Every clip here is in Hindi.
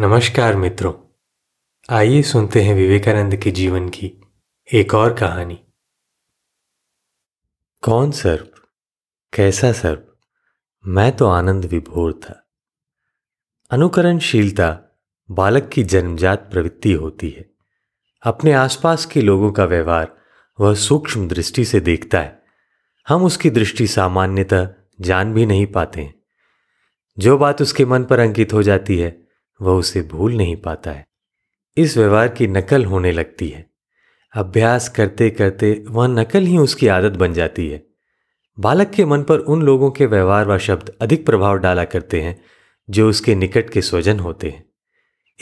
नमस्कार मित्रों। आइए सुनते हैं विवेकानंद के जीवन की एक और कहानी। कौन सर्प? कैसा सर्प? मैं तो आनंद विभोर था। अनुकरणशीलता बालक की जन्मजात प्रवृत्ति होती है। अपने आसपास के लोगों का व्यवहार वह सूक्ष्म दृष्टि से देखता है। हम उसकी दृष्टि सामान्यतः जान भी नहीं पाते हैं। जो बात उसके मन पर अंकित हो जाती है वह उसे भूल नहीं पाता है। इस व्यवहार की नकल होने लगती है। अभ्यास करते करते वह नकल ही उसकी आदत बन जाती है। बालक के मन पर उन लोगों के व्यवहार व शब्द अधिक प्रभाव डाला करते हैं, जो उसके निकट के स्वजन होते हैं।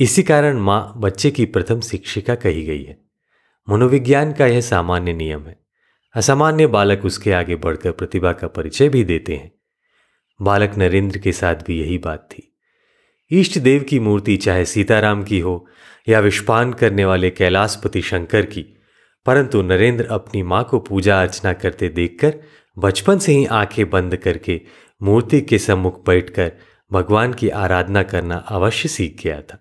इसी कारण माँ बच्चे की प्रथम शिक्षिका कही गई है। मनोविज्ञान का यह सामान्य नियम है। असामान्य बालक उसके आगे बढ़कर प्रतिभा का परिचय भी देते हैं। बालक नरेंद्र के साथ भी यही बात थी। इष्ट देव की मूर्ति चाहे सीताराम की हो या विष्पान करने वाले कैलाशपति शंकर की, परंतु नरेंद्र अपनी माँ को पूजा अर्चना करते देखकर बचपन से ही आँखें बंद करके मूर्ति के सम्मुख बैठकर भगवान की आराधना करना अवश्य सीख गया था।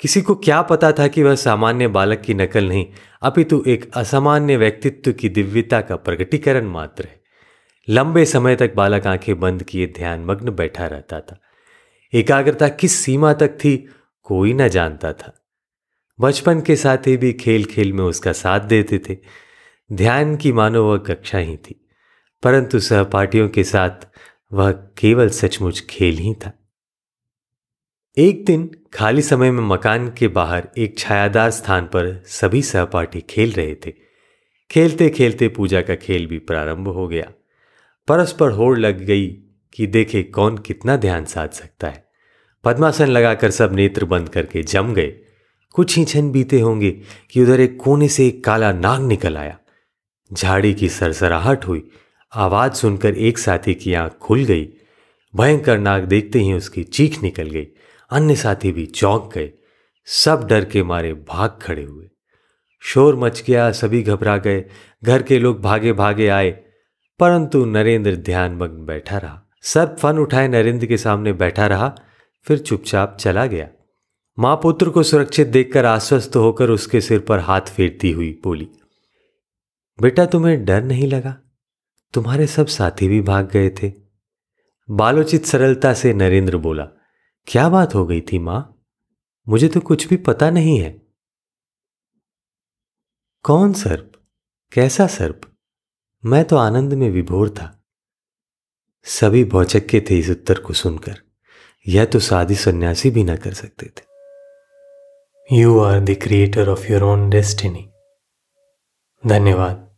किसी को क्या पता था कि वह सामान्य बालक की नकल नहीं, अपितु एक असामान्य व्यक्तित्व की दिव्यता का प्रकटीकरण मात्र है। लंबे समय तक बालक आँखें बंद किए ध्यान मग्न बैठा रहता था। एकाग्रता किस सीमा तक थी, कोई न जानता था। बचपन के साथी भी खेल खेल में उसका साथ देते थे। ध्यान की मानो वह कक्षा ही थी, परंतु सहपाठियों के साथ वह केवल सचमुच खेल ही था। एक दिन खाली समय में मकान के बाहर एक छायादार स्थान पर सभी सहपाठी खेल रहे थे। खेलते खेलते पूजा का खेल भी प्रारंभ हो गया। परस्पर होड़ लग गई कि देखे कौन कितना ध्यान साध सकता है। पद्मासन लगाकर सब नेत्र बंद करके जम गए। कुछ ही क्षण बीते होंगे कि उधर एक कोने से एक काला नाग निकल आया। झाड़ी की सरसराहट हुई। आवाज़ सुनकर एक साथी की आँख खुल गई। भयंकर नाग देखते ही उसकी चीख निकल गई। अन्य साथी भी चौंक गए। सब डर के मारे भाग खड़े हुए। शोर मच गया, सभी घबरा गए। घर के लोग भागे भागे आए। परंतु नरेंद्र ध्यान मग्न बैठा रहा। सब फन उठाए नरेंद्र के सामने बैठा रहा, फिर चुपचाप चला गया। माँ पुत्र को सुरक्षित देखकर आश्वस्त होकर उसके सिर पर हाथ फेरती हुई बोली, बेटा, तुम्हें डर नहीं लगा? तुम्हारे सब साथी भी भाग गए थे। बालोचित सरलता से नरेंद्र बोला, क्या बात हो गई थी माँ? मुझे तो कुछ भी पता नहीं है। कौन सर्प? कैसा सर्प? मैं तो आनंद में विभोर था। सभी भौचक्के थे इस उत्तर को सुनकर। यह तो सादी सन्यासी भी ना कर सकते थे। You are the creator of your own destiny धन्यवाद।